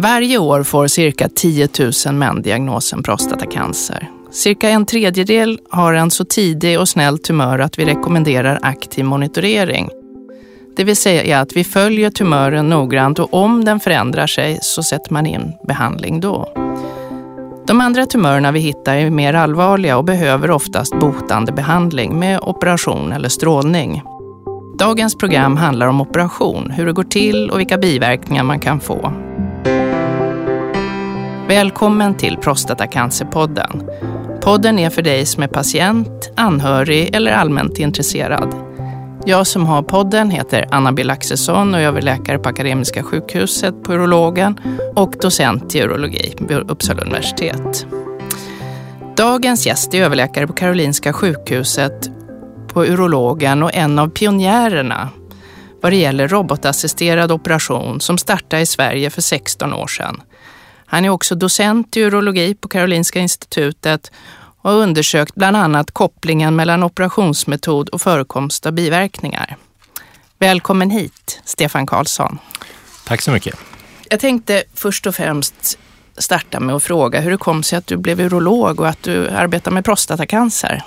Varje år får cirka 10 000 män diagnosen prostatacancer. Cirka en tredjedel har en så tidig och snäll tumör att vi rekommenderar aktiv monitorering. Det vill säga att vi följer tumören noggrant och om den förändrar sig så sätter man in behandling då. De andra tumörerna vi hittar är mer allvarliga och behöver oftast botande behandling med operation eller strålning. Dagens program handlar om operation, hur det går till och vilka biverkningar man kan få. Välkommen till Prostatacancerpodden. Podden är för dig som är patient, anhörig eller allmänt intresserad. Jag som har podden heter Anna-Bill Axelsson och jag är läkare på Akademiska sjukhuset på urologen och docent i urologi vid Uppsala universitet. Dagens gäst är överläkare på Karolinska sjukhuset på urologen och en av pionjärerna vad det gäller robotassisterad operation som startade i Sverige för 16 år sedan. Han är också docent i urologi på Karolinska institutet och har undersökt bland annat kopplingen mellan operationsmetod och förekomst av biverkningar. Välkommen hit, Stefan Karlsson. Tack så mycket. Jag tänkte först och främst starta med att fråga hur det kom sig att du blev urolog och att du arbetar med prostatacancer.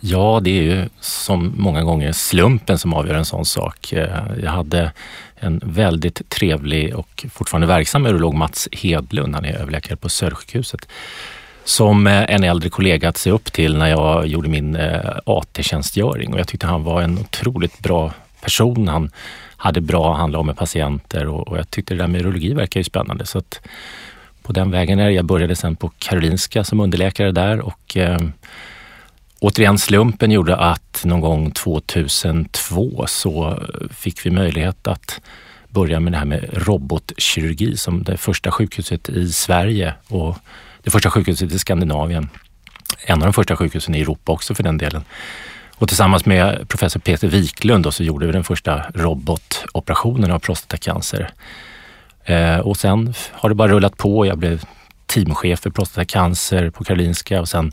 Ja, det är ju som många gånger slumpen som avgör en sån sak. Eh, jag hade en väldigt trevlig och fortfarande verksam urolog, Mats Hedlund, han är överläkare på Södersjukhuset, som eh, en äldre kollega att se upp till när jag gjorde min eh, AT-tjänstgöring och jag tyckte han var en otroligt bra person. Han hade bra att handla om med patienter och, jag tyckte det där med urologi verkar ju spännande. Så att på den vägen är jag började sen på Karolinska som underläkare där och eh, återigen slumpen gjorde att någon gång 2002 så fick vi möjlighet att börja med det här med robotkirurgi som det första sjukhuset i Sverige och det första sjukhuset i Skandinavien. En av de första sjukhusen i Europa också för den delen. Och tillsammans med professor Peter Wiklund då, så gjorde vi den första robotoperationen av prostatacancer. Eh, och sen har det bara rullat på. Jag blev teamchef för prostatacancer på Karolinska och sen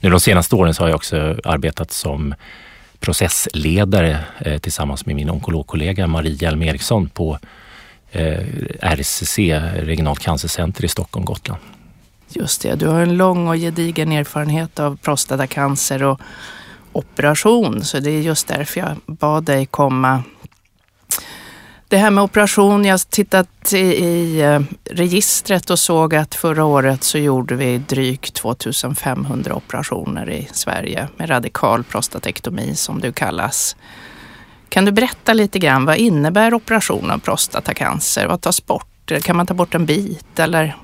nu de senaste åren så har jag också arbetat som processledare eh, tillsammans med min onkologkollega Marie Hjelm Eriksson på eh, RCC, Regionalt cancercenter i Stockholm, Gotland. Just det, du har en lång och gedigen erfarenhet av prostatacancer och operation, så det är just därför jag bad dig komma det här med operation, jag har tittat i, i eh, registret och såg att förra året så gjorde vi drygt 2500 operationer i Sverige med radikal prostatektomi som det kallas. Kan du berätta lite grann, vad innebär operation av prostatacancer? Vad tas bort? Kan man ta bort en bit eller?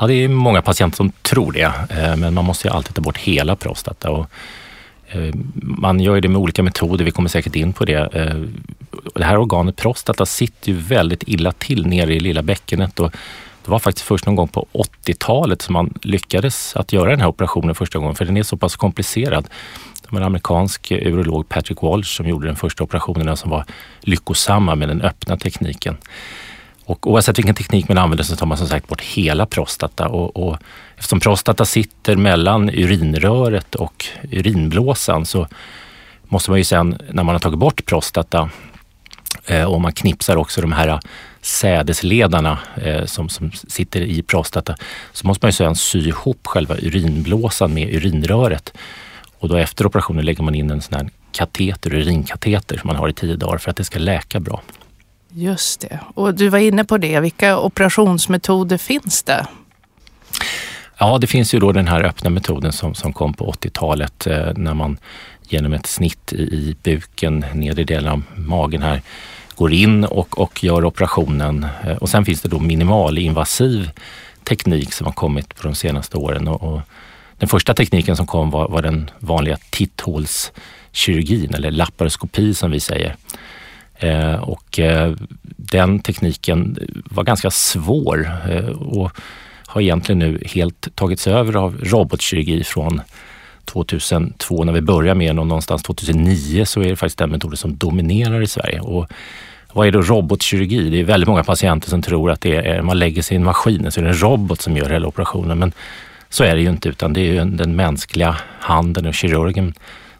Ja, det är många patienter som tror det, eh, men man måste ju alltid ta bort hela prostata. Och Eh, man gör det med olika metoder, vi kommer säkert in på det. Eh, det här organet prostata sitter ju väldigt illa till nere i lilla bäckenet och det var faktiskt först någon gång på 80-talet som man lyckades att göra den här operationen första gången, för den är så pass komplicerad. Det var en amerikansk urolog, Patrick Walsh, som gjorde den första operationen som var lyckosamma med den öppna tekniken. Och oavsett vilken teknik man använder så tar man som sagt bort hela prostata och, och eftersom prostata sitter mellan urinröret och urinblåsan så måste man ju sen när man har tagit bort prostata eh, och man knipsar också de här sädesledarna eh, som, som sitter i prostata så måste man ju sen sy ihop själva urinblåsan med urinröret. Och då efter operationen lägger man in en sån här kateter, urinkateter som man har i tio dagar för att det ska läka bra. Just det. Och du var inne på det. Vilka operationsmetoder finns det? Ja, det finns ju då den här öppna metoden som, som kom på 80-talet eh, när man genom ett snitt i, i buken, nedre delen av magen här, går in och, och gör operationen. Eh, och sen finns det då minimalinvasiv teknik som har kommit på de senaste åren. Och, och den första tekniken som kom var, var den vanliga titthålskirurgin eller laparoskopi som vi säger. Eh, och eh, den tekniken var ganska svår eh, och har egentligen nu helt tagits över av robotkirurgi från 2002 när vi börjar med den och någonstans 2009 så är det faktiskt den metoden som dominerar i Sverige. Och vad är då robotkirurgi? Det är väldigt många patienter som tror att det är, man lägger sig i en maskin så är det en robot som gör hela operationen. Men så är det ju inte utan det är ju den mänskliga handen och kirurgen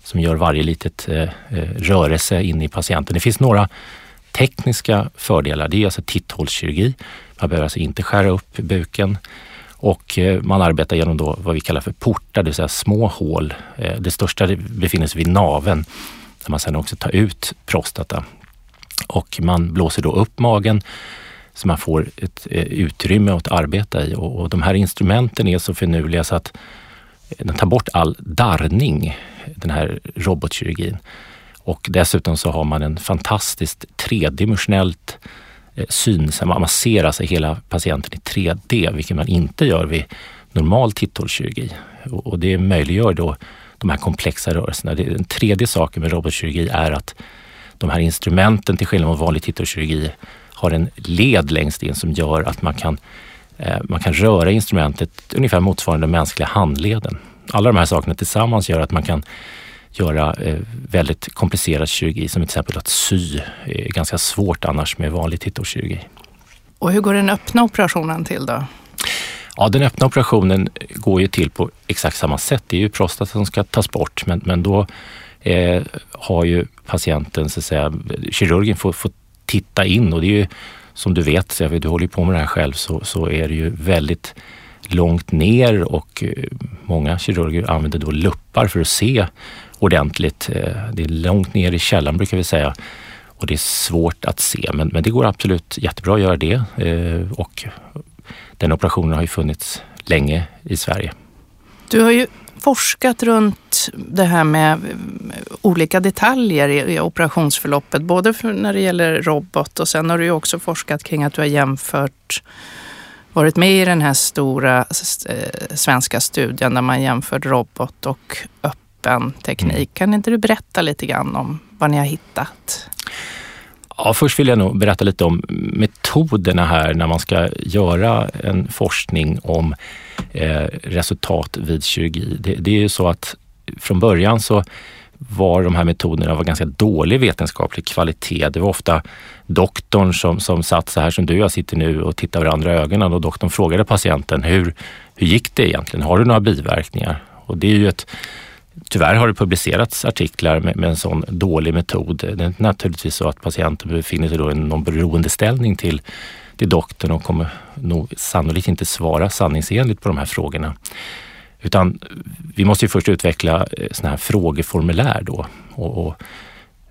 som gör varje litet eh, eh, rörelse in i patienten. Det finns några tekniska fördelar. Det är alltså titthålskirurgi. Man behöver alltså inte skära upp buken och eh, man arbetar genom då vad vi kallar för portar, det vill säga små hål. Eh, det största befinner sig vid naven där man sedan också tar ut prostata. Och man blåser då upp magen så man får ett utrymme att arbeta i. Och de här instrumenten är så finurliga så att den tar bort all darrning, den här robotkirurgin. Och dessutom så har man en fantastiskt tredimensionellt eh, syn, man ser alltså hela patienten i 3D, vilket man inte gör vid normal titthålskirurgi. Och det möjliggör då de här komplexa rörelserna. Den tredje saken med robotkirurgi är att de här instrumenten, till skillnad mot vanlig titthålskirurgi, har en led längst in som gör att man kan, man kan röra instrumentet ungefär motsvarande den mänskliga handleden. Alla de här sakerna tillsammans gör att man kan göra eh, väldigt komplicerad kirurgi som till exempel att sy är ganska svårt annars med vanlig titthålskirurgi. Och hur går den öppna operationen till då? Ja, den öppna operationen går ju till på exakt samma sätt. Det är ju prostatan som ska tas bort, men, men då eh, har ju patienten, så att säga, kirurgen får, får titta in och det är ju som du vet, du håller på med det här själv, så, så är det ju väldigt långt ner och eh, många kirurger använder då luppar för att se ordentligt. Eh, det är långt ner i källan brukar vi säga och det är svårt att se, men, men det går absolut jättebra att göra det eh, och den operationen har ju funnits länge i Sverige. Du har ju forskat runt det här med olika detaljer i operationsförloppet, både när det gäller robot och sen har du också forskat kring att du har jämfört varit med i den här stora eh, svenska studien där man jämfört robot och öppen teknik. Mm. Kan inte du berätta lite grann om vad ni har hittat? Ja, först vill jag nog berätta lite om metoderna här när man ska göra en forskning om eh, resultat vid kirurgi. Det, det är ju så att från början så var de här metoderna var ganska dålig vetenskaplig kvalitet. Det var ofta doktorn som, som satt så här som du och jag sitter nu och tittar varandra i ögonen och doktorn frågade patienten hur, hur gick det egentligen? Har du några biverkningar? Och det är ju ett Tyvärr har det publicerats artiklar med, med en sån dålig metod. Det är naturligtvis så att patienten befinner sig då i någon beroendeställning till, till doktorn och kommer nog sannolikt inte svara sanningsenligt på de här frågorna. Utan vi måste ju först utveckla eh, sådana här frågeformulär då och, och,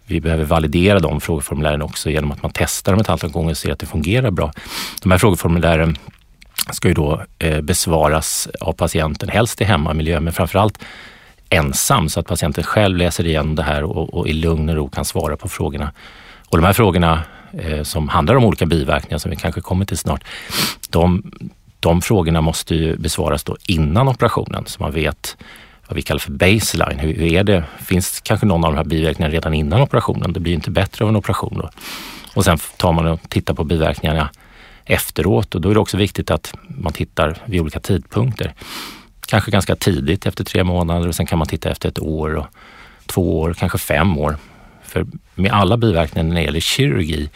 vi behöver validera de frågeformulären också genom att man testar dem ett antal gånger och ser att det fungerar bra. De här frågeformulären ska ju då eh, besvaras av patienten, helst i hemmamiljö, men framförallt ensam så att patienten själv läser igenom det här och, och i lugn och ro kan svara på frågorna. Och de här frågorna eh, som handlar om olika biverkningar som vi kanske kommer till snart, de, de frågorna måste ju besvaras då innan operationen så man vet vad vi kallar för baseline. Hur, är det? Finns kanske någon av de här biverkningarna redan innan operationen? Det blir inte bättre av en operation då. Och sen tar man och tittar på biverkningarna efteråt och då är det också viktigt att man tittar vid olika tidpunkter. Kanske ganska tidigt efter tre månader och sen kan man titta efter ett år och två år, kanske fem år. För med alla biverkningar när det gäller kirurgi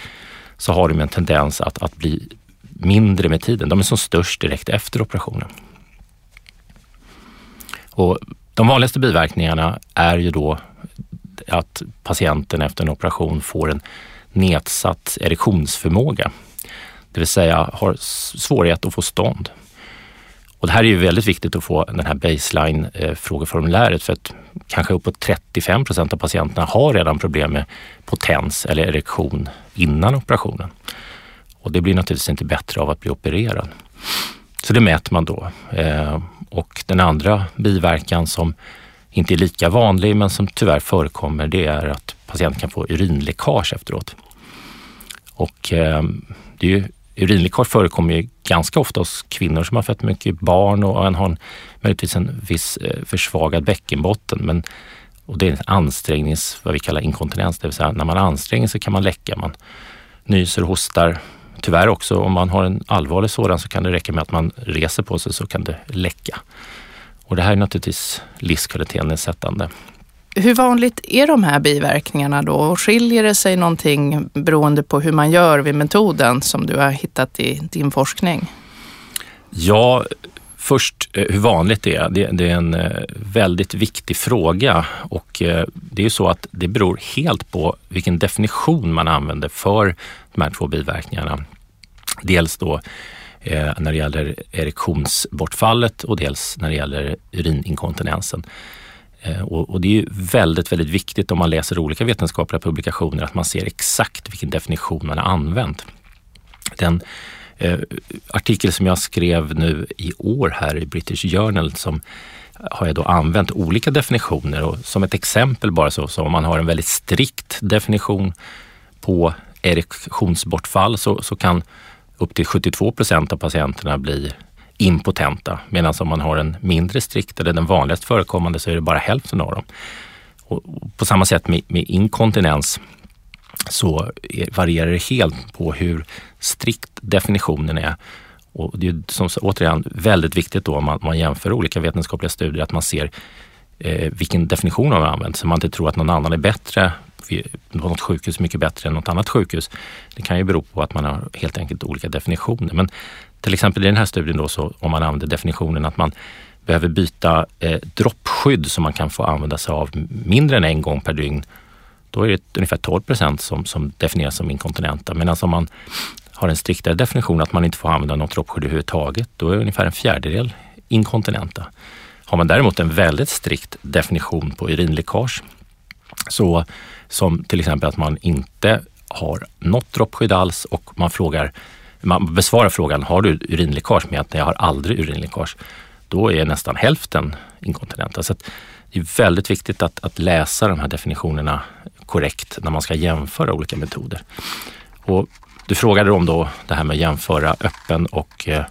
så har de en tendens att, att bli mindre med tiden. De är som störst direkt efter operationen. Och de vanligaste biverkningarna är ju då att patienten efter en operation får en nedsatt erektionsförmåga. Det vill säga har svårighet att få stånd. Och det här är ju väldigt viktigt att få den här baseline eh, frågeformuläret för att kanske uppåt 35 procent av patienterna har redan problem med potens eller erektion innan operationen. Och det blir naturligtvis inte bättre av att bli opererad. Så det mäter man då. Eh, och den andra biverkan som inte är lika vanlig men som tyvärr förekommer det är att patienten kan få urinläckage efteråt. Och eh, det är ju, urinläckage förekommer ju ganska ofta hos kvinnor som har fött mycket barn och en har möjligtvis en viss eh, försvagad bäckenbotten. Men, och det är en ansträngnings, vad vi kallar inkontinens, det vill säga när man anstränger sig kan man läcka. Man nyser, hostar, Tyvärr också, om man har en allvarlig sådan så kan det räcka med att man reser på sig så kan det läcka. Och det här är naturligtvis livskvalitetsnedsättande. Hur vanligt är de här biverkningarna då? Och skiljer det sig någonting beroende på hur man gör vid metoden som du har hittat i din forskning? Ja, Först eh, hur vanligt det är. Det, det, är en eh, väldigt viktig fråga och eh, det är ju så att det beror helt på vilken definition man använder för de här två biverkningarna. Dels då när det gäller erektionsbortfallet och dels när det gäller urininkontinensen. Eh, och, och, det är ju väldigt, väldigt viktigt om man läser olika vetenskapliga publikationer att man ser exakt vilken definition man har använt. Den eh, artikel som jag skrev nu i år här i British Journal som har jag då använt olika definitioner och som ett exempel bara så, så om man har en väldigt strikt definition på erektionsbortfall så, så kan upp till 72 procent av patienterna bli impotenta. Medan om man har en mindre strikt eller den vanligast förekommande så är det bara hälften av dem. Och på samma sätt med, med inkontinens så varierar det helt på hur strikt definitionen är. Och det är som, återigen väldigt viktigt då om man, man jämför olika vetenskapliga studier att man ser eh, vilken definition man har använt så man inte tror att någon annan är bättre något sjukhus mycket bättre än något annat sjukhus. Det kan ju bero på att man har helt enkelt olika definitioner. Men till exempel i den här studien då, så om man använder definitionen att man behöver byta eh, droppskydd som man kan få använda sig av mindre än en gång per dygn. Då är det ungefär 12 procent som, som definieras som inkontinenta. Medan om man har en striktare definition att man inte får använda något droppskydd överhuvudtaget, då är ungefär en fjärdedel inkontinenta. Har man däremot en väldigt strikt definition på urinläckage, så som till exempel att man inte har något droppskydd alls och man frågar man besvarar frågan, har du urinläckage? med att jag har aldrig urinläckage. Då är nästan hälften inkontinenta. Så det är väldigt viktigt att, att, läsa de här definitionerna korrekt när man ska jämföra olika metoder. Och du frågade om då det här med att jämföra öppen och eh,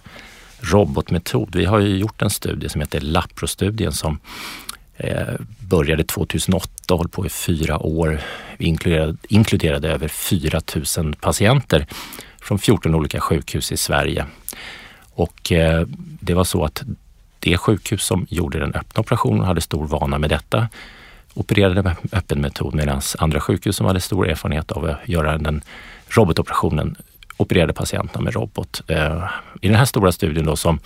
robotmetod. Vi har ju gjort en studie som heter Laprostudien som Eh, började 2008 och höll på i fyra år. Vi inkluderade, inkluderade över 4 000 patienter från 14 olika sjukhus i Sverige. Och eh, det var så att det sjukhus som gjorde den öppna operationen hade stor vana med detta opererade med öppen metod medan andra sjukhus som hade stor erfarenhet av att göra den robotoperationen opererade patienterna med robot. Eh, I den här stora studien då som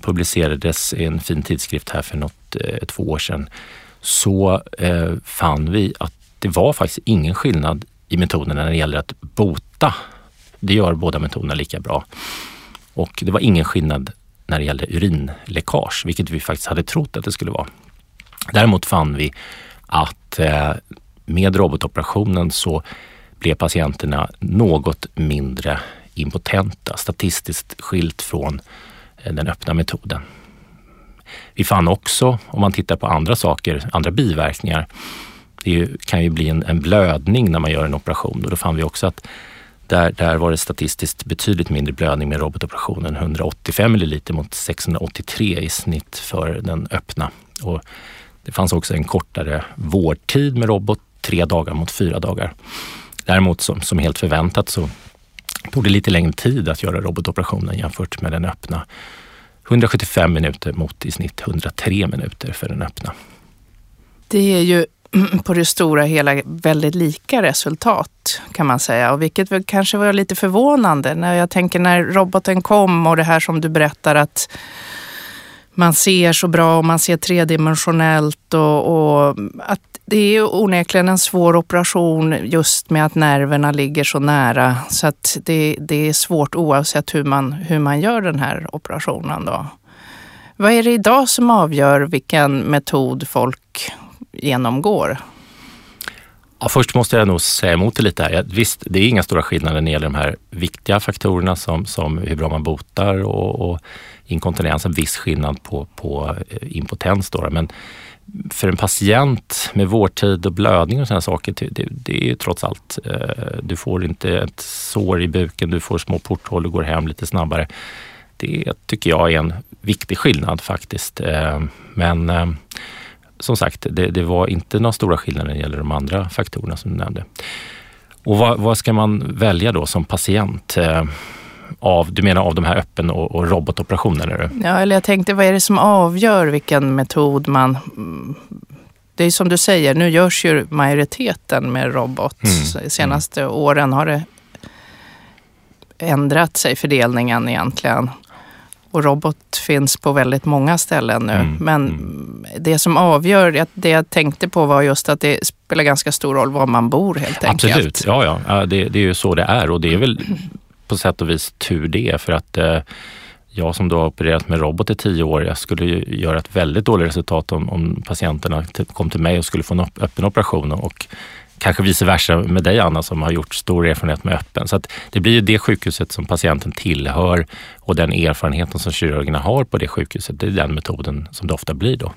publicerades i en fin tidskrift här för något, eh, två år sedan så eh, fann vi att det var faktiskt ingen skillnad i metoderna när det gäller att bota det gör båda metoderna lika bra. Och det var ingen skillnad när det gällde urinläckage, vilket vi faktiskt hade trott att det skulle vara. Däremot fann vi att eh, med robotoperationen så blev patienterna något mindre impotenta, statistiskt skilt från eh, Eh, den öppna metoden. Vi fann också, om man tittar på andra saker, andra biverkningar, det kan ju bli en, en blödning när man gör en operation och då fann vi också att där, där var det statistiskt betydligt mindre blödning med robotoperationen, 185 milliliter mot 683 i snitt för den öppna. Och det fanns också en kortare vårdtid med robot, tre dagar mot fyra dagar. Däremot som, som helt förväntat så tog det lite längre tid att göra robotoperationen jämfört med den öppna. 175 minuter mot i snitt 103 minuter för den öppna. Det är ju på det stora hela väldigt lika resultat kan man säga. Och vilket väl kanske var lite förvånande när jag tänker när roboten kom och det här som du berättar att man ser så bra och man ser tredimensionellt och, och att det är onekligen en svår operation just med att nerverna ligger så nära så att det, det är svårt oavsett hur man, hur man gör den här operationen. Då. Vad är det idag som avgör vilken metod folk genomgår? Ja, först måste jag nog säga emot det lite här. Visst, det är inga stora skillnader när det gäller de här viktiga faktorerna som, som hur bra man botar och, och inkontinens, en viss skillnad på, på eh, impotens. Då, men för en patient med vårdtid och blödning och sådana saker, det, det är ju trots allt, eh, du får inte ett sår i buken, du får små porthål, du går hem lite snabbare. Det tycker jag är en viktig skillnad faktiskt. Eh, men som sagt, det, det, var inte några stora skillnader när det gäller de andra faktorerna som du nämnde. Och vad, vad ska man välja då som patient? Av, du menar av de här öppen och, och robotoperationerna? Ja, eller jag tänkte vad är det som avgör vilken metod man... Det är som du säger, nu görs ju majoriteten med robot. Mm. De senaste mm. åren har det ändrat sig fördelningen egentligen. och robot finns på väldigt många ställen nu. Mm, Men mm. det som avgör, det jag tänkte på var just att det spelar ganska stor roll var man bor helt enkelt. Absolut, ja. ja det, det är ju så det är och det är väl på sätt och vis tur det för att eh, jag som då har opererat med robot i tio år, jag skulle ju göra ett väldigt dåligt resultat om, om patienterna kom till mig och skulle få en öppen operation och kanske vice versa med dig Anna som har gjort stor erfarenhet med öppen. Så att det blir ju det sjukhuset som patienten tillhör och den erfarenheten som kirurgerna har på det sjukhuset, det är den metoden som det ofta blir då.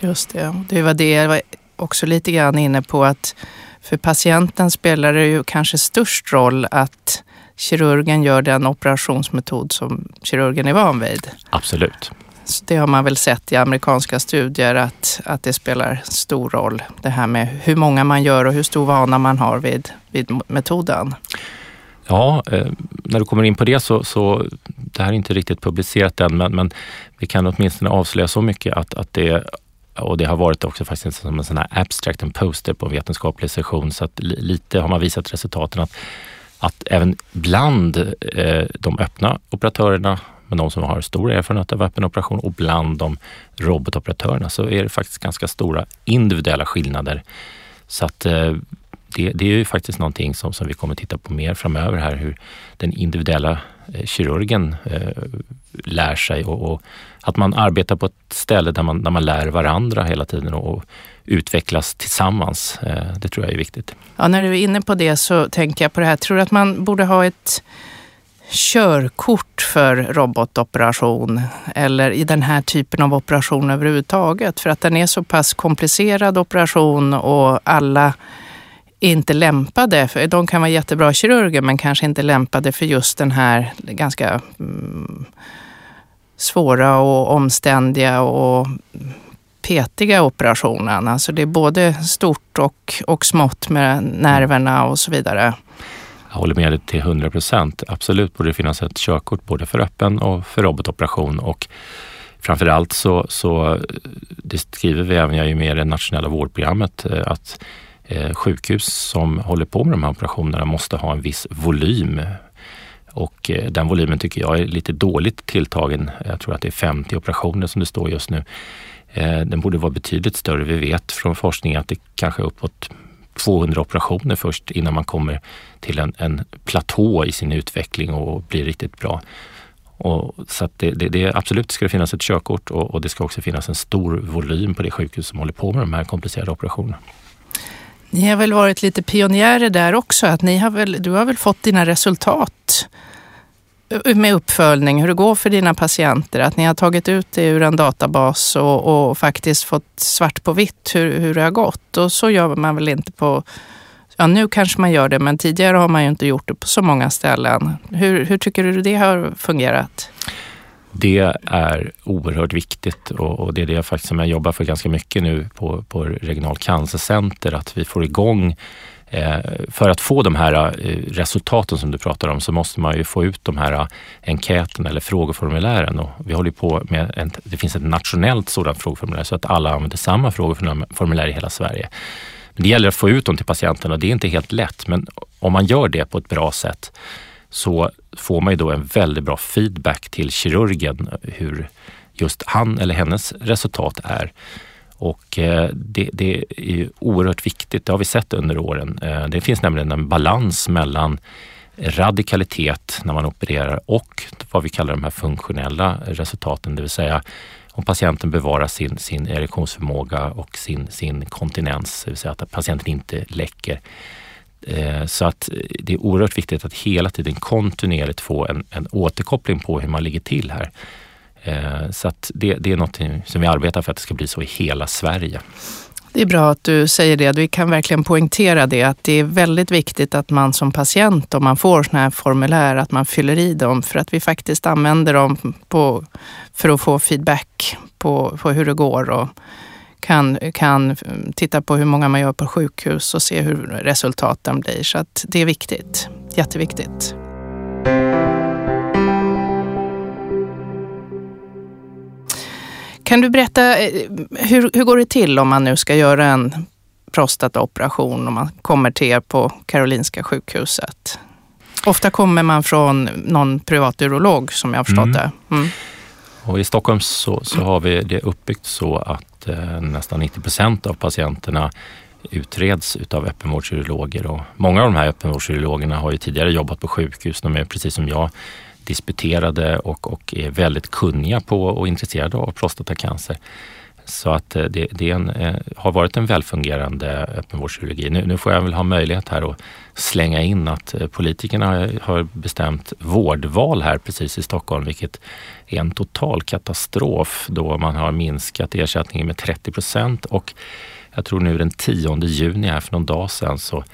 Just det. Det var det jag var också lite grann inne på att för patienten spelar det ju kanske störst roll att kirurgen gör den operationsmetod som kirurgen är van vid. Absolut. Så det har man väl sett i amerikanska studier att, att det spelar stor roll. Det här med hur många man gör och hur stor vana man har vid, vid metoden. Ja, eh, när du kommer in på det så, så det här är inte riktigt publicerat än, men, men vi kan åtminstone avslöja så mycket att, att det och det har varit också faktiskt som en sån här abstract, en poster på en vetenskaplig session, så att li- lite har man visat resultaten att, att även bland eh, de öppna operatörerna, men de som har stor erfarenhet av öppen operation och bland de robotoperatörerna så är det faktiskt ganska stora individuella skillnader. Så att eh, det, det är ju faktiskt någonting som, som vi kommer titta på mer framöver här, hur den individuella eh, kirurgen eh, lär sig och, och att man arbetar på ett ställe där man, där man lär varandra hela tiden och, och utvecklas tillsammans. Eh, det tror jag är viktigt. Ja, när du är inne på det så tänker jag på det här. Tror du att man borde ha ett körkort för robotoperation eller i den här typen av operation överhuvudtaget? För att den är så pass komplicerad operation och alla är inte lämpade. För de kan vara jättebra kirurger men kanske inte lämpade för just den här ganska mm, svåra och omständiga och petiga operationen. Alltså det är både stort och, och smått med nerverna och så vidare. Jag håller med dig till 100 procent. Absolut borde det finnas ett körkort både för öppen och för robotoperation och framförallt så, så det skriver vi även, jag är ju med i det nationella vårdprogrammet, eh, att eh, sjukhus som håller på med de här operationerna måste ha en viss volym. Och eh, den volymen tycker jag är lite dåligt tilltagen. Jag tror att det är 50 operationer som det står just nu. Eh, den borde vara betydligt större. Vi vet från forskning att det kanske är uppåt 200 operationer först innan man kommer till en, en platå i sin utveckling och blir riktigt bra. Och, så att det, det, det, absolut ska det finnas ett körkort och, och det ska också finnas en stor volym på det sjukhus som håller på med de här komplicerade operationerna. Ni har väl varit lite pionjärer där också? Att ni har väl, du har väl fått dina resultat med uppföljning, hur det går för dina patienter. Att ni har tagit ut det ur en databas och, och faktiskt fått svart på vitt hur, hur det har gått. Och så gör man väl inte på... Ja, nu kanske man gör det, men tidigare har man ju inte gjort det på så många ställen. Hur, hur tycker du det har fungerat? Det är oerhört viktigt och, och det är det faktiskt som jag jobbar för ganska mycket nu på, på Regional cancercenter, att vi får igång Eh, för att få de här eh, resultaten som du pratar om så måste man ju få ut de här eh, enkäten eller frågeformulären och vi håller på med, en, det finns ett nationellt sådant frågeformulär så att alla använder samma frågeformulär i hela Sverige. Men det gäller att få ut dem till patienterna och det är inte helt lätt men om man gör det på ett bra sätt så får man ju då en väldigt bra feedback till kirurgen hur just han eller hennes resultat är. Och eh, det, det är oerhört viktigt, det har vi sett under åren. Eh, det finns nämligen en balans mellan radikalitet när man opererar och vad vi kallar de här funktionella resultaten, det vill säga om patienten bevarar sin, sin erektionsförmåga och sin, sin kontinens, det vill säga att patienten inte läcker. Eh, så att det är oerhört viktigt att hela tiden kontinuerligt få en, en återkoppling på hur man ligger till här. Eh, så att det, det är något som vi arbetar för att det ska bli så i hela Sverige. Det är bra att du säger det. Vi kan verkligen poängtera det att det är väldigt viktigt att man som patient, om man får sådana här formulär, att man fyller i dem för att vi faktiskt använder dem på, för att få feedback på, på hur det går och kan, kan titta på hur många man gör på sjukhus och se hur resultaten blir. Så att det är viktigt. Jätteviktigt. Kan du berätta, hur, hur går det till om man nu ska göra en prostataoperation och man kommer till er på Karolinska sjukhuset? Ofta kommer man från någon privat urolog som jag har förstått Mm. det. Mm. Och I Stockholm så, så har vi det uppbyggt så att eh, nästan 90 procent av patienterna utreds utav öppenvårdsurologer och många av de här öppenvårdsurologerna har ju tidigare jobbat på sjukhus. De är precis som jag disputerade och, och är väldigt kunniga på och intresserade av prostatacancer. Så att eh, det, det en, eh, har varit en välfungerande öppenvårdskirurgi. Nu, nu, får jag väl ha möjlighet här att slänga in att eh, politikerna har bestämt vårdval här precis i Stockholm, vilket är en total katastrof då man har minskat ersättningen med 30 procent och jag tror nu den 10 juni här för någon dag sedan så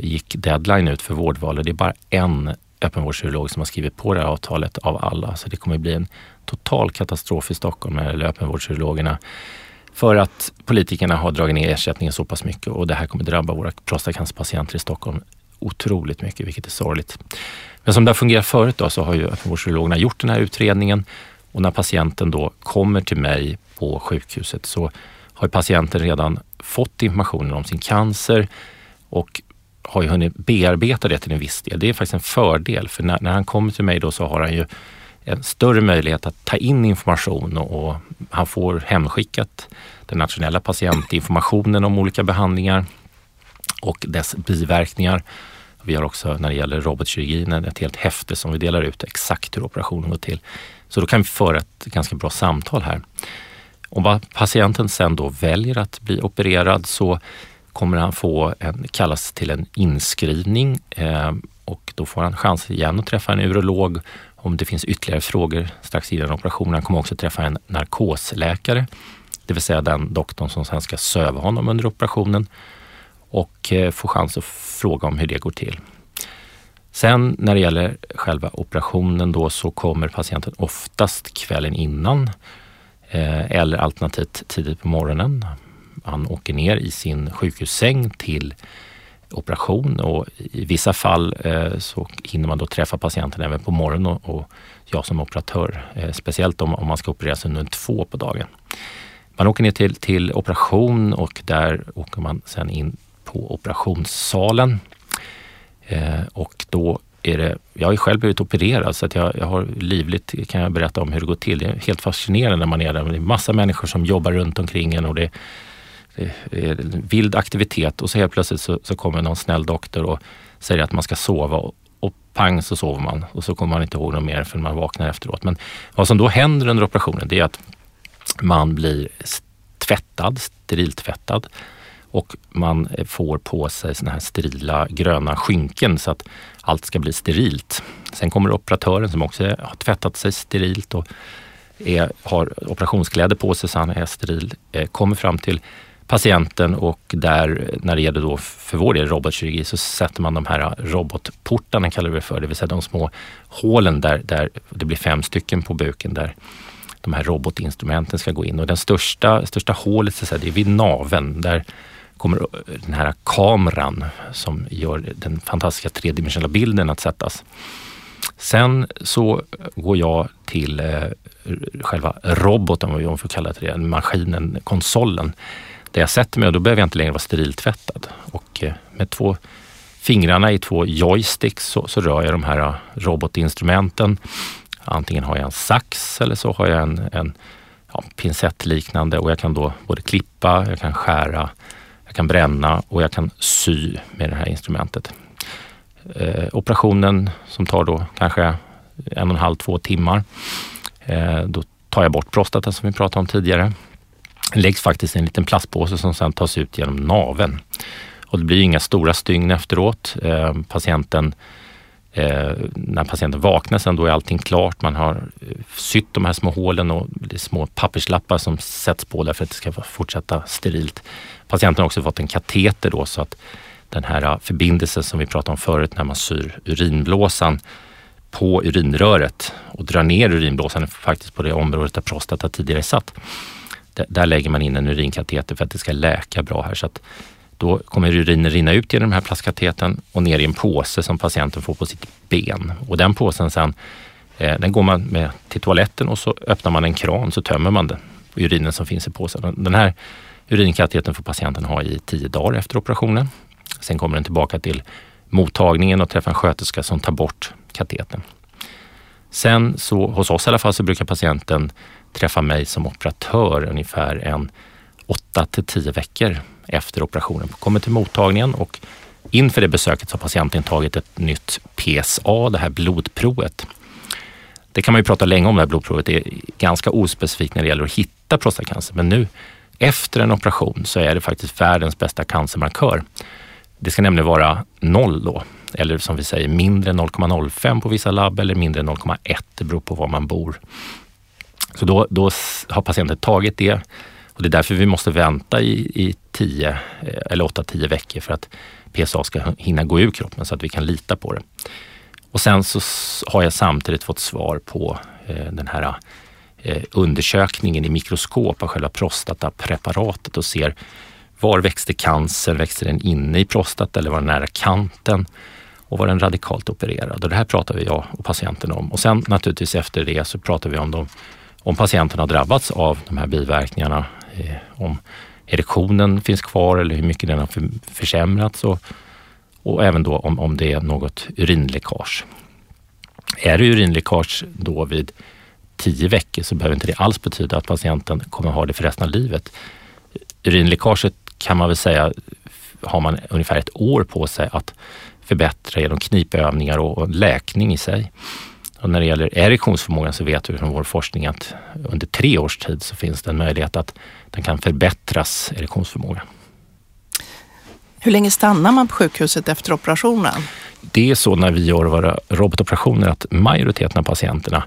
gick deadline ut för vårdvalet. Det är bara en öppenvårdskirurg som har skrivit på det här avtalet av alla. Så det kommer bli en total katastrof i Stockholm när det gäller öppenvårdskirurgerna. För att politikerna har dragit ner ersättningen så pass mycket och det här kommer drabba våra prostatacancerpatienter i Stockholm otroligt mycket, vilket är sorgligt. Men som det har fungerat förut då, så har ju öppenvårdskirurgerna gjort den här utredningen och när patienten då kommer till mig på sjukhuset så har patienten redan fått informationen om sin cancer och har ju hunnit bearbeta det till en viss del. Det är faktiskt en fördel för när, när han kommer till mig då så har han ju en större möjlighet att ta in information och, och han får hemskickat den nationella patientinformationen om olika behandlingar och dess biverkningar. Vi har också när det gäller robotkirurgin ett helt häfte som vi delar ut exakt hur operationen går till. Så då kan vi föra ett ganska bra samtal här. Om patienten sen då väljer att bli opererad så kommer han få en, kallas till en inskrivning eh, och då får han chans igen att träffa en urolog om det finns ytterligare frågor strax innan operationen. Han kommer också träffa en narkosläkare, det vill säga den doktorn som sen ska söva honom under operationen och eh, få chans att fråga om hur det går till. Sen när det gäller själva operationen då så kommer patienten oftast kvällen innan eh, eller alternativt tidigt på morgonen han åker ner i sin sjukhussäng till operation och i vissa fall eh, så hinner man då träffa patienten även på morgonen och, och jag som operatör, eh, speciellt om, om man ska opereras under två på dagen. Man åker ner till, till operation och där åker man sen in på operationssalen. Eh, och då är det, jag har själv blivit opererad så att jag, jag har livligt kan jag berätta om hur det går till. Det är helt fascinerande när man är där. Det är massa människor som jobbar runt omkring en och det det är vild aktivitet och så helt plötsligt så, så kommer någon snäll doktor och säger att man ska sova och, och pang så sover man och så kommer man inte ihåg något mer förrän man vaknar efteråt. Men vad som då händer under operationen det är att man blir tvättad, steriltvättad och man eh, får på sig såna här sterila gröna skynken så att allt ska bli sterilt. Sen kommer operatören som också har tvättat sig sterilt och är, har operationskläder på sig så han är steril, eh, kommer fram till patienten och där, när det gäller då för vår del robotkirurgi, så sätter man de här robotportarna, kallar vi det för, det vill säga de små hålen där, där det blir fem stycken på buken där de här robotinstrumenten ska gå in. Och den största, största hålet så säga, det är vid naven. Där kommer den här kameran som gör den fantastiska tredimensionella bilden att sättas. Sen så går jag till eh, själva roboten, vad vi får kalla det, maskinen, konsolen där jag sätter mig och då behöver jag inte längre vara steriltvättad. Och eh, med två fingrarna i två joysticks så, så rör jag de här eh, robotinstrumenten. Antingen har jag en sax eller så har jag en, en ja, pincettliknande och jag kan då både klippa, jag kan skära, jag kan bränna och jag kan sy med det här instrumentet. Eh, operationen som tar då kanske en och en halv, två timmar. Eh, då tar jag bort prostatan som vi pratade om tidigare läggs faktiskt i en liten plastpåse som sedan tas ut genom naven. Och det blir inga stora stygn efteråt. Eh, patienten, eh, när patienten vaknar sen då är allting klart. Man har eh, sytt de här små hålen och det är små papperslappar som sätts på där för att det ska fortsätta sterilt. Patienten har också fått en kateter då så att den här eh, förbindelsen som vi pratade om förut när man syr urinblåsan på urinröret och drar ner urinblåsan faktiskt på det området där prostata tidigare satt där lägger man in en urinkateter för att det ska läka bra här. Så att då kommer urinen rinna ut genom den här plastkateten och ner i en påse som patienten får på sitt ben. Och den påsen sen, eh, den går man med till toaletten och så öppnar man en kran så tömmer man den urinen som finns i påsen. Den här urinkateten får patienten ha i tio dagar efter operationen. Sen kommer den tillbaka till mottagningen och träffar en sköterska som tar bort katetern. Sen så hos oss i alla fall så brukar patienten träffa mig som operatör ungefär en 8 till 10 veckor efter operationen. Kommer till mottagningen och inför det besöket så har patienten tagit ett nytt PSA, det här blodprovet. Det kan man ju prata länge om det här blodprovet. Det är ganska ospecifikt när det gäller att hitta prostatacancer. Men nu efter en operation så är det faktiskt världens bästa cancermarkör. Det ska nämligen vara noll då, eller som vi säger mindre än 0,05 på vissa labb eller mindre än 0,1. Det beror på var man bor. Så då, då har patienten tagit det och det är därför vi måste vänta i, i 10 eh, eller 8-10 veckor för att PSA ska hinna gå ur kroppen så att vi kan lita på det. Och sen så har jag samtidigt fått svar på eh, den här eh, undersökningen i mikroskop av själva prostatapreparatet och ser var växte cancer? Växte den inne i prostata eller var den nära kanten? Och var den radikalt opererad? Och det här pratar vi jag och patienten om. Och sen naturligtvis efter det så pratar vi om de, om patienten har drabbats av de här biverkningarna. Eh, om erektionen finns kvar eller hur mycket den har försämrats och, och även då om, om det är något urinläckage. Är det urinläckage då vid tio veckor så behöver inte det alls betyda att patienten kommer ha det för resten av livet. Urinläckaget kan man väl säga har man ungefär ett år på sig att förbättra genom knipövningar och läkning i sig. Och när det gäller erektionsförmågan så vet vi från vår forskning att under tre års tid så finns det en möjlighet att den kan förbättras, erektionsförmåga. Hur länge stannar man på sjukhuset efter operationen? Det är så när vi gör våra robotoperationer att majoriteten av patienterna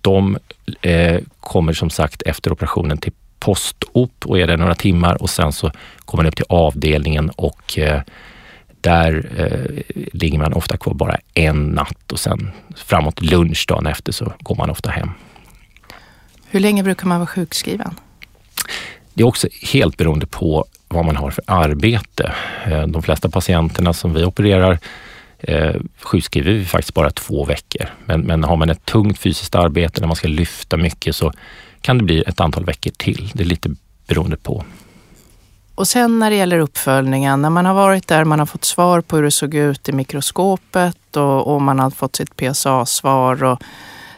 de eh, kommer som sagt efter operationen till postop och är där några timmar och sen så kommer man upp till avdelningen och eh, där eh, ligger man ofta kvar bara en natt och sen framåt lunchdagen efter så går man ofta hem. Hur länge brukar man vara sjukskriven? Det är också helt beroende på vad man har för arbete. Eh, de flesta patienterna som vi opererar eh, sjukskriver vi faktiskt bara två veckor. Men, men har man ett tungt fysiskt arbete där man ska lyfta mycket så kan det bli ett antal veckor till. Det är lite beroende på. Och sen när det gäller uppföljningen, när man har varit där, man har fått svar på hur det såg ut i mikroskopet och, och man har fått sitt PSA-svar. Och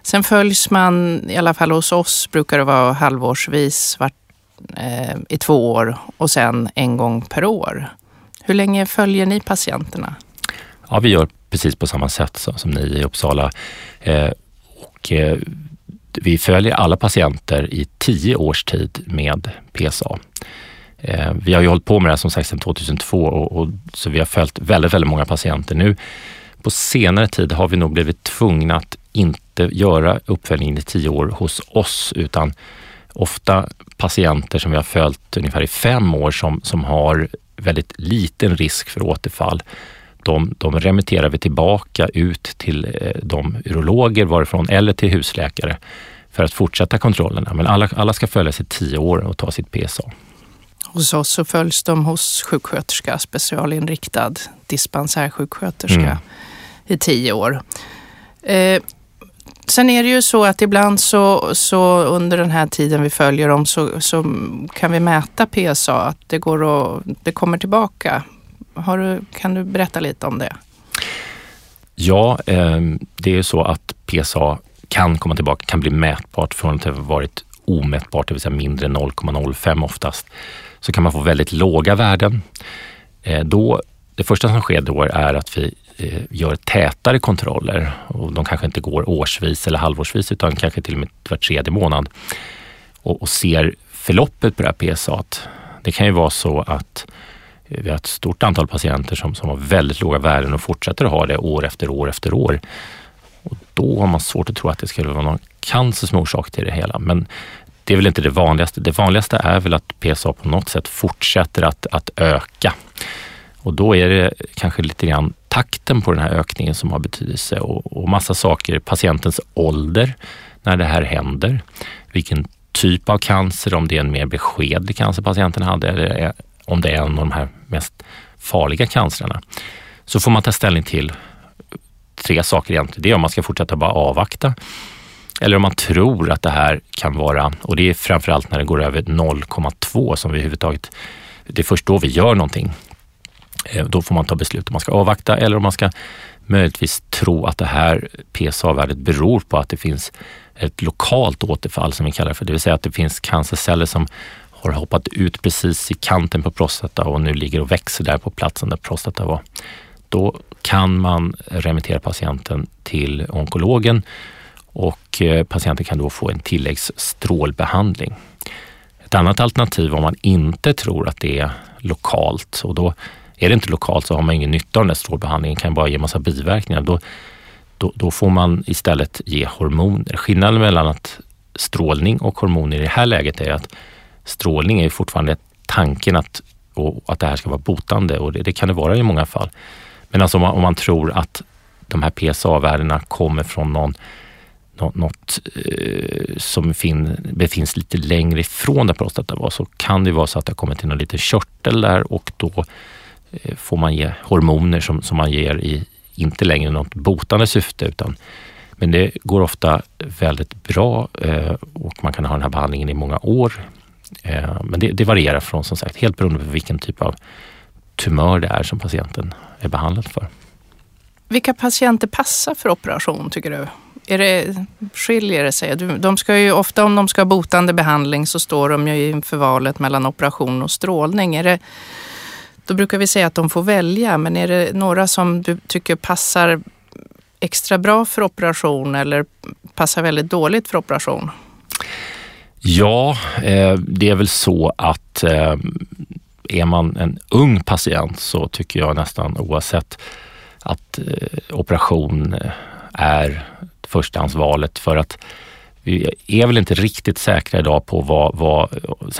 sen följs man, i alla fall hos oss brukar det vara halvårsvis vart, eh, i två år och sen en gång per år. Hur länge följer ni patienterna? Ja, vi gör precis på samma sätt som ni i Uppsala. Eh, och, eh, vi följer alla patienter i tio års tid med PSA. Eh, vi har ju hållit på med det här som sagt sedan 2002 och, och, så vi har följt väldigt, väldigt många patienter. Nu på senare tid har vi nog blivit tvungna att inte göra uppföljningen i tio år hos oss utan ofta patienter som vi har följt ungefär i fem år som, som har väldigt liten risk för återfall. De, de remitterar vi tillbaka ut till eh, de urologer varifrån eller till husläkare för att fortsätta kontrollerna. Men alla, alla ska följas i tio år och ta sitt PSA. Hos oss så följs de hos sjuksköterska, specialinriktad dispensärsjuksköterska mm. i tio år. Eh, sen är det ju så att ibland så, så under den här tiden vi följer dem så, så kan vi mäta PSA, att det, går och, det kommer tillbaka. Har du, kan du berätta lite om det? Ja, eh, det är så att PSA kan komma tillbaka, kan bli mätbart från att ha varit omätbart, det vill säga mindre än 0,05 oftast, så kan man få väldigt låga värden. Eh, då, det första som sker då är att vi eh, gör tätare kontroller och de kanske inte går årsvis eller halvårsvis utan kanske till och med var tredje månad och, och ser förloppet på det här PSA. Det kan ju vara så att eh, vi har ett stort antal patienter som, som har väldigt låga värden och fortsätter att ha det år efter år efter år. Och då har man svårt att tro att det skulle vara någon cancer som är orsak till det hela. Men det är väl inte det vanligaste. Det vanligaste är väl att PSA på något sätt fortsätter att, att öka. Och då är det kanske lite grann takten på den här ökningen som har betydelse och, och massa saker. Patientens ålder när det här händer. Vilken typ av cancer, om det är en mer beskedlig cancer patienten hade eller om det är en av de här mest farliga cancerna. Så får man ta ställning till tre saker egentligen. Det är om man ska fortsätta bara avvakta eller om man tror att det här kan vara, och det är framförallt när det går över 0,2 som vi överhuvudtaget, det är först då vi gör någonting. Eh, då får man ta beslut om man ska avvakta eller om man ska möjligtvis tro att det här PSA-värdet beror på att det finns ett lokalt återfall som vi kallar det för, det vill säga att det finns cancerceller som har hoppat ut precis i kanten på prostata och nu ligger och växer där på platsen där prostata var. Då kan man remittera patienten till onkologen och eh, patienten kan då få en tilläggsstrålbehandling. Ett annat alternativ om man inte tror att det är lokalt och då är det inte lokalt så har man ingen nytta av den där strålbehandlingen, kan bara ge massa biverkningar. Då, då, då, får man istället ge hormoner. Skillnaden mellan att strålning och hormoner i det här läget är att strålning är fortfarande tanken att, och, att det här ska vara botande och det, det kan det vara i många fall. Men alltså om man, om man tror att de här PSA-värdena kommer från någon något, eh, som fin, befinns lite längre ifrån där prostatan var så kan det vara så att det har kommit till en liten körtel där och då eh, får man ge hormoner som, som man ger i inte längre något botande syfte utan men det går ofta väldigt bra eh, och man kan ha den här behandlingen i många år. Eh, men det, det, varierar från som sagt helt beroende på vilken typ av tumör det är som patienten är behandlad för. Vilka patienter passar för operation tycker du? Är det, skiljer det sig? De ska ju ofta om de ska ha botande behandling så står de ju inför valet mellan operation och strålning. Är det, då brukar vi säga att de får välja, men är det några som du tycker passar extra bra för operation eller passar väldigt dåligt för operation? Ja, eh, det är väl så att eh, är man en ung patient så tycker jag nästan oavsett att eh, operation eh, är förstahandsvalet för att vi är väl inte riktigt säkra idag på vad, vad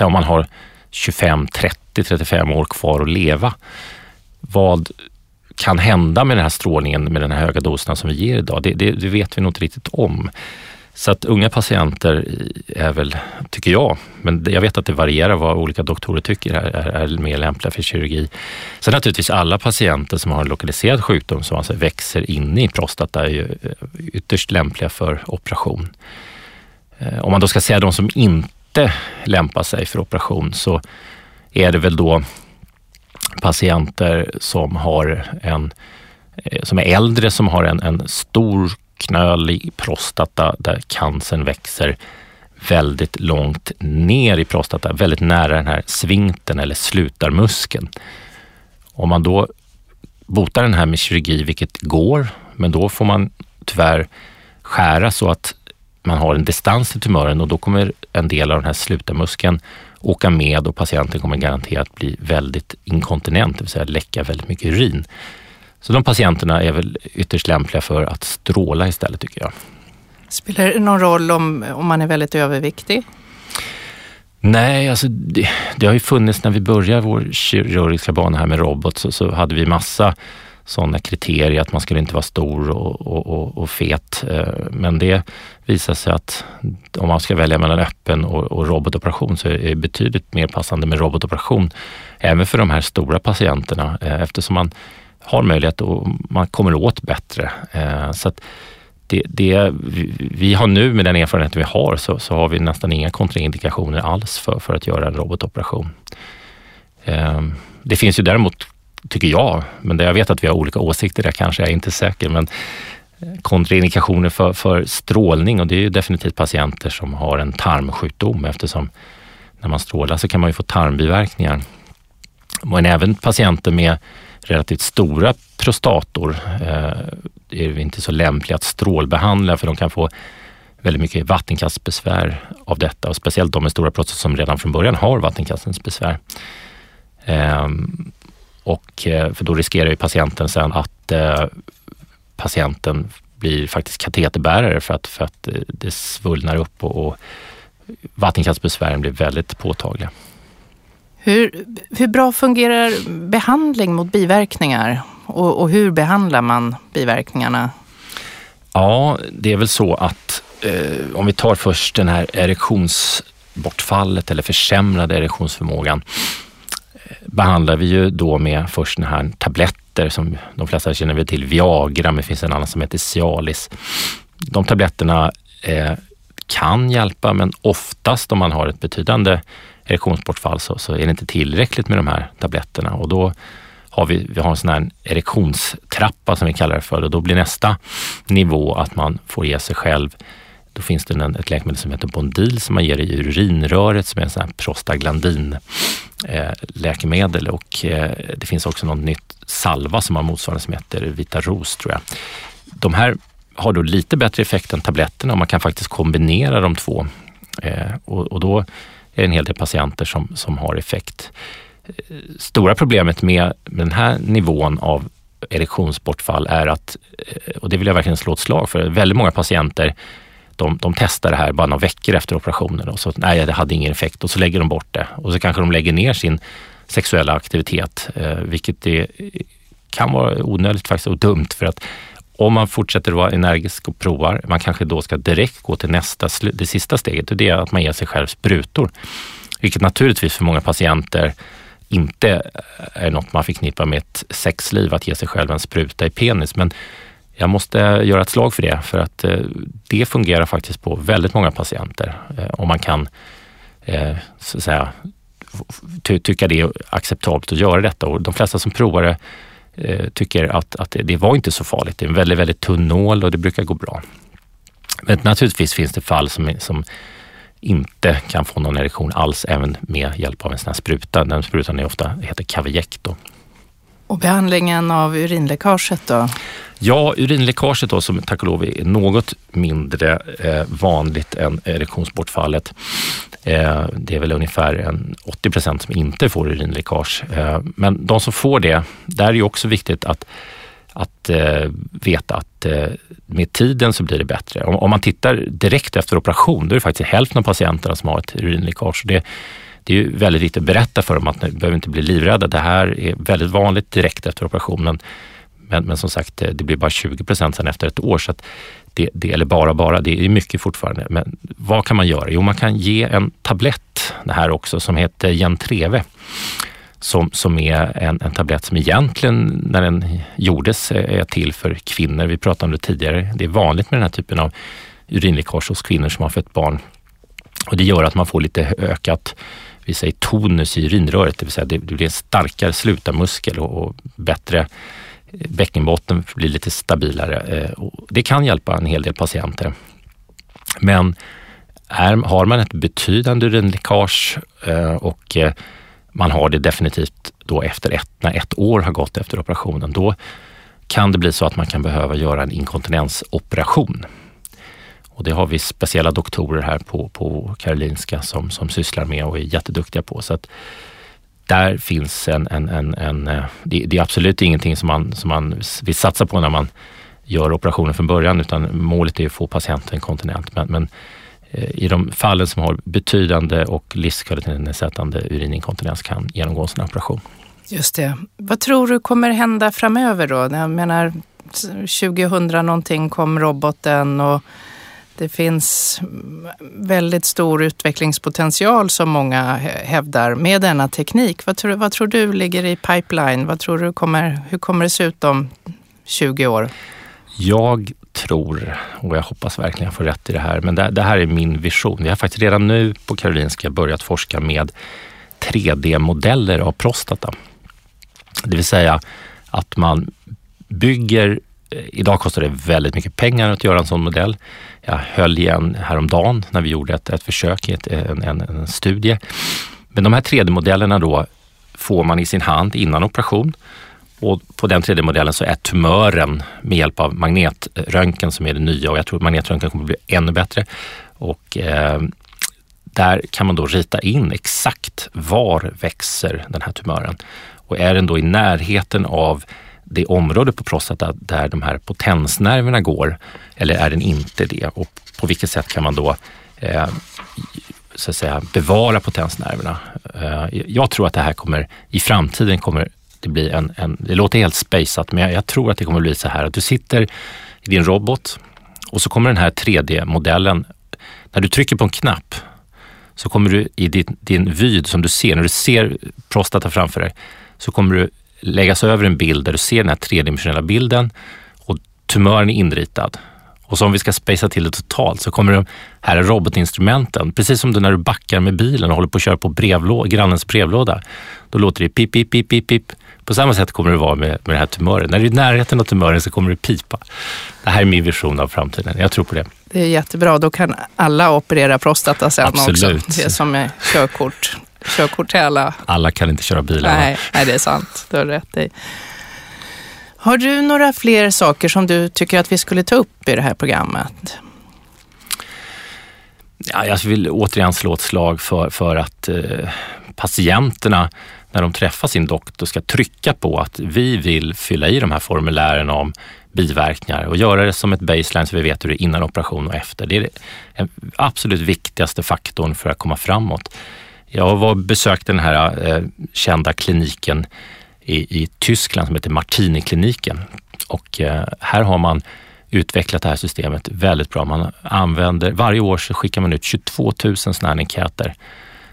om man har 25, 30, 35 år kvar att leva. Vad kan hända med den här strålningen med den här höga doserna som vi ger idag? Det, det, det vet vi nog inte riktigt om. Så att unga patienter är väl, tycker jag, men jag vet att det varierar vad olika doktorer tycker är, är, är mer lämpliga för kirurgi. Sen naturligtvis alla patienter som har en lokaliserad sjukdom som alltså växer inne i prostata är ju eh, ytterst lämpliga för operation. Eh, om man då ska säga de som inte lämpar sig för operation så är det väl då patienter som har en eh, som är äldre, som har en, en stor knölig prostata där cancern växer väldigt långt ner i prostata, väldigt nära den här svinkten eller slutarmuskeln. Om man då botar den här med kirurgi, vilket går, men då får man tyvärr skära så att man har en distans till tumören och då kommer en del av den här slutarmuskeln åka med och patienten kommer garanterat bli väldigt inkontinent, det vill säga läcka väldigt mycket urin. Så de patienterna är väl ytterst lämpliga för att stråla istället tycker jag. Spelar det någon roll om, om man är väldigt överviktig? Nej, alltså det, det har ju funnits när vi började vår kirurgiska bana här med robot så, så hade vi massa sådana kriterier att man skulle inte vara stor och, och, och, och, fet. Eh, men det visar sig att om man ska välja mellan öppen och, robotoperation så är det betydligt mer passande med robotoperation. Även för de här stora patienterna eh, eftersom man har möjlighet och man kommer åt bättre. Eh, så det, det, vi har nu med den erfarenhet vi har så, så har vi nästan inga kontraindikationer alls för, för att göra en robotoperation. Eh, det finns ju däremot, tycker jag, men jag vet att vi har olika åsikter där kanske, jag är inte säker, men eh, kontraindikationer för, för strålning och det är ju definitivt patienter som har en tarmsjukdom eftersom när man strålar så kan man ju få tarmbiverkningar. Men även patienter med relativt stora prostator eh, är det inte så lämpligt att strålbehandla för de kan få väldigt mycket vattenkastbesvär av detta och speciellt de med stora prostator som redan från början har vattenkastens besvär. Ehm, och eh, för då riskerar ju patienten sen att eh, patienten blir faktiskt kateterbärare för att, för att eh, det svullnar upp och, och vattenkastbesvären blir väldigt påtagliga. Hur, hur bra fungerar behandling mot biverkningar och, och, hur behandlar man biverkningarna? Ja, det är väl så att eh, om vi tar först den här erektionsbortfallet eller försämrade erektionsförmågan eh, behandlar vi ju då med först den här tabletter som de flesta känner väl till, Viagra, men det finns en annan som heter Cialis. De tabletterna eh, kan hjälpa, men oftast om man har ett betydande erektionsbortfall så, så är det inte tillräckligt med de här tabletterna. Och då har vi, vi har en sån här erektionstrappa som vi kallar det för. Och då blir nästa nivå att man får ge sig själv. Då finns det en, ett läkemedel som heter Bondil som man ger i urinröret som är en sån här prostaglandin eh, läkemedel. Och eh, det finns också något nytt salva som har motsvarande som heter Vitaros tror jag. De här har då lite bättre effekt än tabletterna och man kan faktiskt kombinera de två eh, och, och, då är det en hel del patienter som, som har effekt. Stora problemet med den här nivån av erektionsbortfall är att, eh, och det vill jag verkligen slå ett slag för, väldigt många patienter de, de testar det här bara några veckor efter operationen och så nej, det hade ingen effekt och så lägger de bort det och så kanske de lägger ner sin sexuella aktivitet, eh, vilket det kan vara onödigt faktiskt och dumt för att om man fortsätter att vara energisk och provar, man kanske då ska direkt gå till nästa, det sista steget och det är att man ger sig själv sprutor. Vilket naturligtvis för många patienter inte eh, är något man förknippar med ett sexliv, att ge sig själv en spruta i penis. Men jag måste göra ett slag för det, för att eh, det fungerar faktiskt på väldigt många patienter. Eh, om man kan så att säga, ty tycka det är acceptabelt att göra detta. Och de flesta som provar det Eh, tycker att, att det var inte så farligt. Det är en väldigt, väldigt tunn nål och det brukar gå bra. Men naturligtvis finns det fall som, som inte kan få någon erektion alls, även med hjälp av en sån här spruta. Den sprutan är ofta, heter Kavijek. Och behandlingen av urinläckaget då? Ja, urinläckaget då som tack och lov är något mindre eh, vanligt än erektionsbortfallet. Eh, det är väl ungefär en 80 procent som inte får urinläckage. Eh, men de som får det, där är det också viktigt att att eh, veta att eh, med tiden så blir det bättre. Om, om, man tittar direkt efter operation, då är det faktiskt hälften av patienterna som har ett urinläckage. Det, det är ju väldigt viktigt att berätta för dem att ni behöver inte bli livrädda. Det här är väldigt vanligt direkt efter operationen. Men, men som sagt, det blir bara 20 procent sen efter ett år. Så det, det, eller bara, bara, det är mycket fortfarande. Men vad kan man göra? Jo, man kan ge en tablett, det här också, som heter Gentreve. Som, som är en, en tablett som egentligen, när den gjordes, är till för kvinnor. Vi pratade om det tidigare. Det är vanligt med den här typen av urinläckage hos kvinnor som har fött barn. Och det gör att man får lite ökat vi säger tonus i urinröret, det vill säga det blir en starkare slutarmuskel och bättre eh, bäckenbotten blir lite stabilare. Eh, det kan hjälpa en hel del patienter. Men är, har man ett betydande urinläckage eh, och eh, man har det definitivt då efter ett, när ett år har gått efter operationen, då kan det bli så att man kan behöva göra en inkontinensoperation. Och det har vi speciella doktorer här på, på Karolinska som, som sysslar med och är jätteduktiga på. Så att där finns en, en, en, en eh, det, det, är absolut ingenting som man, som man vill satsa på när man gör operationen från början, utan målet är att få patienten kontinent. Men, men eh, i de fallen som har betydande och livskvalitetsnedsättande urininkontinens kan genomgå en sån operation. Just det. Vad tror du kommer hända framöver då? Jag menar, 2000 någonting kom roboten och det finns väldigt stor utvecklingspotential som många hävdar med denna teknik. Vad tror, vad tror du ligger i pipeline? Vad tror du kommer, hur kommer det se ut om 20 år? Jag tror, och jag hoppas verkligen jag får rätt i det här, men det, det här är min vision. Vi har faktiskt redan nu på Karolinska börjat forska med 3D-modeller av prostata. Det vill säga att man bygger Eh, idag kostar det väldigt mycket pengar att göra en sån modell. Jag höll igen häromdagen när vi gjorde ett, ett försök, ett, en, en, en studie. Men de här 3D-modellerna då får man i sin hand innan operation och på den 3D-modellen så är tumören med hjälp av magnetröntgen som är det nya och jag tror att magnetröntgen kommer att bli ännu bättre. Och eh, där kan man då rita in exakt var växer den här tumören. Och är den då i närheten av det område på prostata där de här potensnerverna går eller är den inte det? Och på vilket sätt kan man då eh, så att säga bevara potensnerverna? Eh, jag tror att det här kommer i framtiden kommer det bli en, en det låter helt spejsat, men jag, jag, tror att det kommer bli så här att du sitter i din robot och så kommer den här 3D-modellen, när du trycker på en knapp så kommer du i din, din vy som du ser, när du ser prostata framför dig, så kommer du läggas över en bild där du ser den här tredimensionella bilden och tumören är inritad. Och så om vi ska spacea till det totalt så kommer de här robotinstrumenten, precis som när du backar med bilen och håller på att köra på brevlå, grannens brevlåda. Då låter det pip, pip, pip, pip, pip På samma sätt kommer det vara med, med den här tumören. När du är i närheten av tumören så kommer det pipa. Det här är min vision av framtiden. Jag tror på det. Det är jättebra. Då kan alla operera prostata sen Absolut. också. Det är som med körkort. Körkort till alla. Alla kan inte köra bil. Nej, nej, det är sant. Du har rätt i. Har du några fler saker som du tycker att vi skulle ta upp i det här programmet? Ja, jag vill återigen slå ett slag för, för att eh, patienterna när de träffar sin doktor ska trycka på att vi vill fylla i de här formulären om biverkningar och göra det som ett baseline så vi vet hur det är innan operation och efter. Det är den absolut viktigaste faktorn för att komma framåt. Jag var besökte den här eh, kända kliniken i, i Tyskland som heter Martini-kliniken och eh, här har man utvecklat det här systemet väldigt bra. Man använder, varje år så skickar man ut 22 000 sådana här enkäter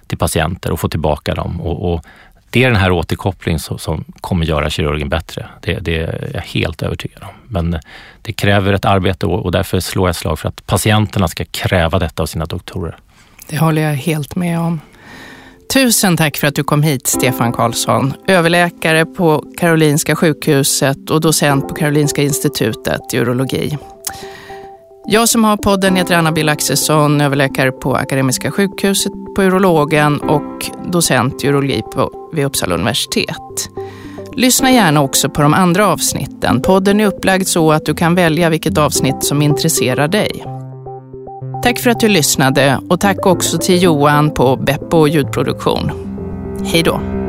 till patienter och får tillbaka dem. Och, och det är den här återkopplingen som, som kommer göra kirurgen bättre. Det, det, är jag helt övertygad om. Men eh, det kräver ett arbete och, och därför slår jag slag för att patienterna ska kräva detta av sina doktorer. Det håller jag helt med om. Tusen tack för att du kom hit, Stefan Karlsson. Överläkare på Karolinska sjukhuset och docent på Karolinska institutet i urologi. Jag som har podden heter Anna-Bill Axelsson, överläkare på Akademiska sjukhuset på urologen och docent i urologi på, vid Uppsala universitet. Lyssna gärna också på de andra avsnitten. Podden är upplagd så att du kan välja vilket avsnitt som intresserar dig. Tack för att du lyssnade och tack också till Johan på Beppo ljudproduktion. Hej då!